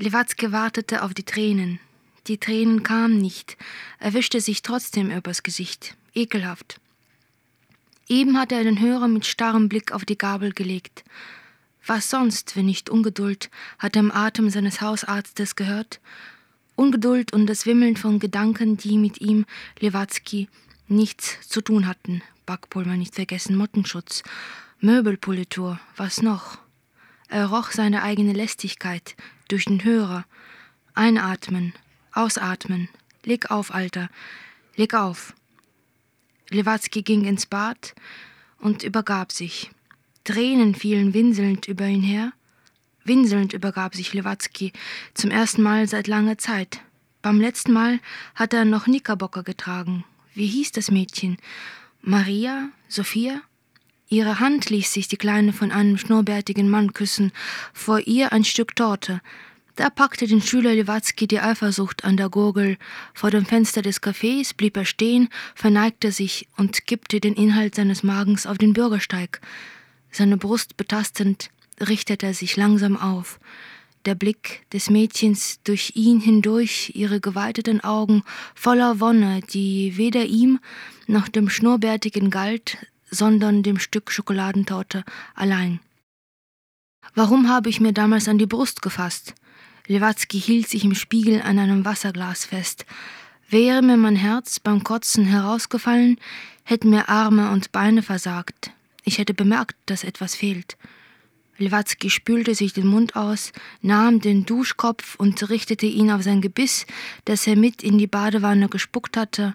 Lewatzke wartete auf die Tränen. Die Tränen kamen nicht. Er wischte sich trotzdem übers Gesicht. Ekelhaft. Eben hatte er den Hörer mit starrem Blick auf die Gabel gelegt. Was sonst, wenn nicht Ungeduld, hat er im Atem seines Hausarztes gehört? Ungeduld und das Wimmeln von Gedanken, die mit ihm, Lewatzki, nichts zu tun hatten. Backpulver nicht vergessen, Mottenschutz, Möbelpolitur, was noch? Er roch seine eigene Lästigkeit durch den Hörer. Einatmen, ausatmen. Leg auf, Alter, leg auf. Lewatzki ging ins Bad und übergab sich. Tränen fielen winselnd über ihn her. Winselnd übergab sich Lewatzki zum ersten Mal seit langer Zeit. Beim letzten Mal hat er noch Knickerbocker getragen. Wie hieß das Mädchen? Maria? Sophia? Ihre Hand ließ sich die Kleine von einem schnurrbärtigen Mann küssen, vor ihr ein Stück Torte. Da packte den Schüler Lewatzki die Eifersucht an der Gurgel. Vor dem Fenster des Cafés blieb er stehen, verneigte sich und kippte den Inhalt seines Magens auf den Bürgersteig. Seine Brust betastend, richtete er sich langsam auf. Der Blick des Mädchens durch ihn hindurch, ihre geweiteten Augen voller Wonne, die weder ihm noch dem Schnurrbärtigen galt, sondern dem Stück Schokoladentorte allein. Warum habe ich mir damals an die Brust gefasst? Lewatzki hielt sich im Spiegel an einem Wasserglas fest. Wäre mir mein Herz beim Kotzen herausgefallen, hätten mir Arme und Beine versagt. Ich hätte bemerkt, dass etwas fehlt. Lewatzki spülte sich den Mund aus, nahm den Duschkopf und richtete ihn auf sein Gebiss, das er mit in die Badewanne gespuckt hatte,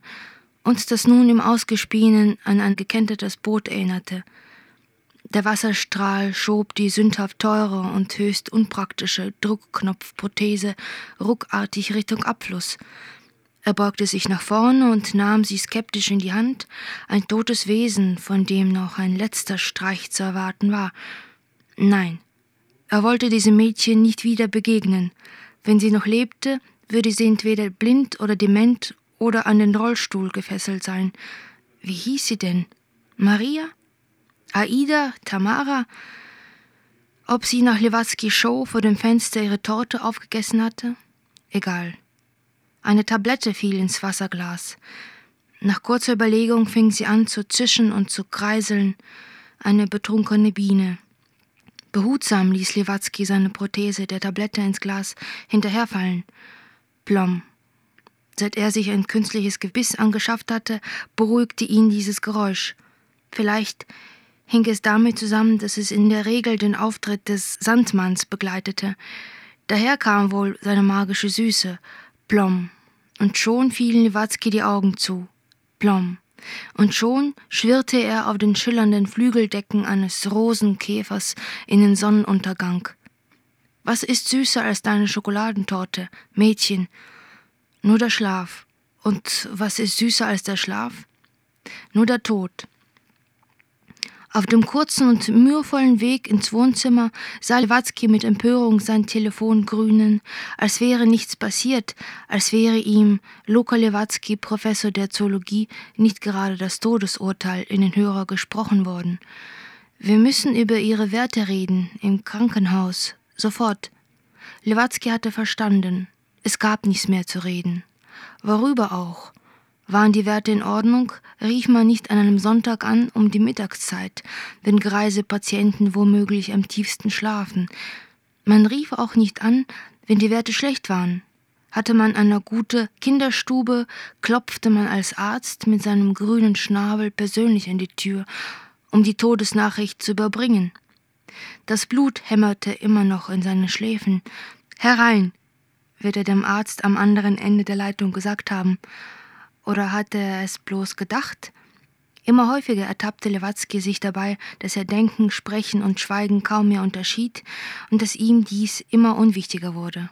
uns das nun im Ausgespienen an ein gekentertes Boot erinnerte. Der Wasserstrahl schob die sündhaft teure und höchst unpraktische Druckknopfprothese ruckartig Richtung Abfluss. Er beugte sich nach vorne und nahm sie skeptisch in die Hand, ein totes Wesen, von dem noch ein letzter Streich zu erwarten war. Nein, er wollte diesem Mädchen nicht wieder begegnen. Wenn sie noch lebte, würde sie entweder blind oder dement oder an den Rollstuhl gefesselt sein. Wie hieß sie denn? Maria? Aida? Tamara? Ob sie nach Lewatzkis Show vor dem Fenster ihre Torte aufgegessen hatte? Egal. Eine Tablette fiel ins Wasserglas. Nach kurzer Überlegung fing sie an zu zischen und zu kreiseln, eine betrunkene Biene. Behutsam ließ Lewatzki seine Prothese der Tablette ins Glas hinterherfallen. Plom. Seit er sich ein künstliches Gebiss angeschafft hatte, beruhigte ihn dieses Geräusch. Vielleicht hing es damit zusammen, dass es in der Regel den Auftritt des Sandmanns begleitete. Daher kam wohl seine magische Süße. Plom. Und schon fielen Lewatzki die Augen zu. Plom. Und schon schwirrte er auf den schillernden Flügeldecken eines Rosenkäfers in den Sonnenuntergang. Was ist süßer als deine Schokoladentorte, Mädchen? Nur der Schlaf. Und was ist süßer als der Schlaf? Nur der Tod. Auf dem kurzen und mühevollen Weg ins Wohnzimmer sah Lewatzki mit Empörung sein Telefon grünen, als wäre nichts passiert, als wäre ihm, Luka Lewatzki, Professor der Zoologie, nicht gerade das Todesurteil in den Hörer gesprochen worden. Wir müssen über ihre Werte reden, im Krankenhaus, sofort. Lewatzki hatte verstanden. Es gab nichts mehr zu reden. Worüber auch? Waren die Werte in Ordnung, rief man nicht an einem Sonntag an um die Mittagszeit, wenn greise Patienten womöglich am tiefsten schlafen. Man rief auch nicht an, wenn die Werte schlecht waren. Hatte man eine gute Kinderstube, klopfte man als Arzt mit seinem grünen Schnabel persönlich an die Tür, um die Todesnachricht zu überbringen. Das Blut hämmerte immer noch in seinen Schläfen. Herein, wird er dem Arzt am anderen Ende der Leitung gesagt haben. Oder hatte er es bloß gedacht? Immer häufiger ertappte Lewatzki sich dabei, dass er Denken, Sprechen und Schweigen kaum mehr unterschied und dass ihm dies immer unwichtiger wurde.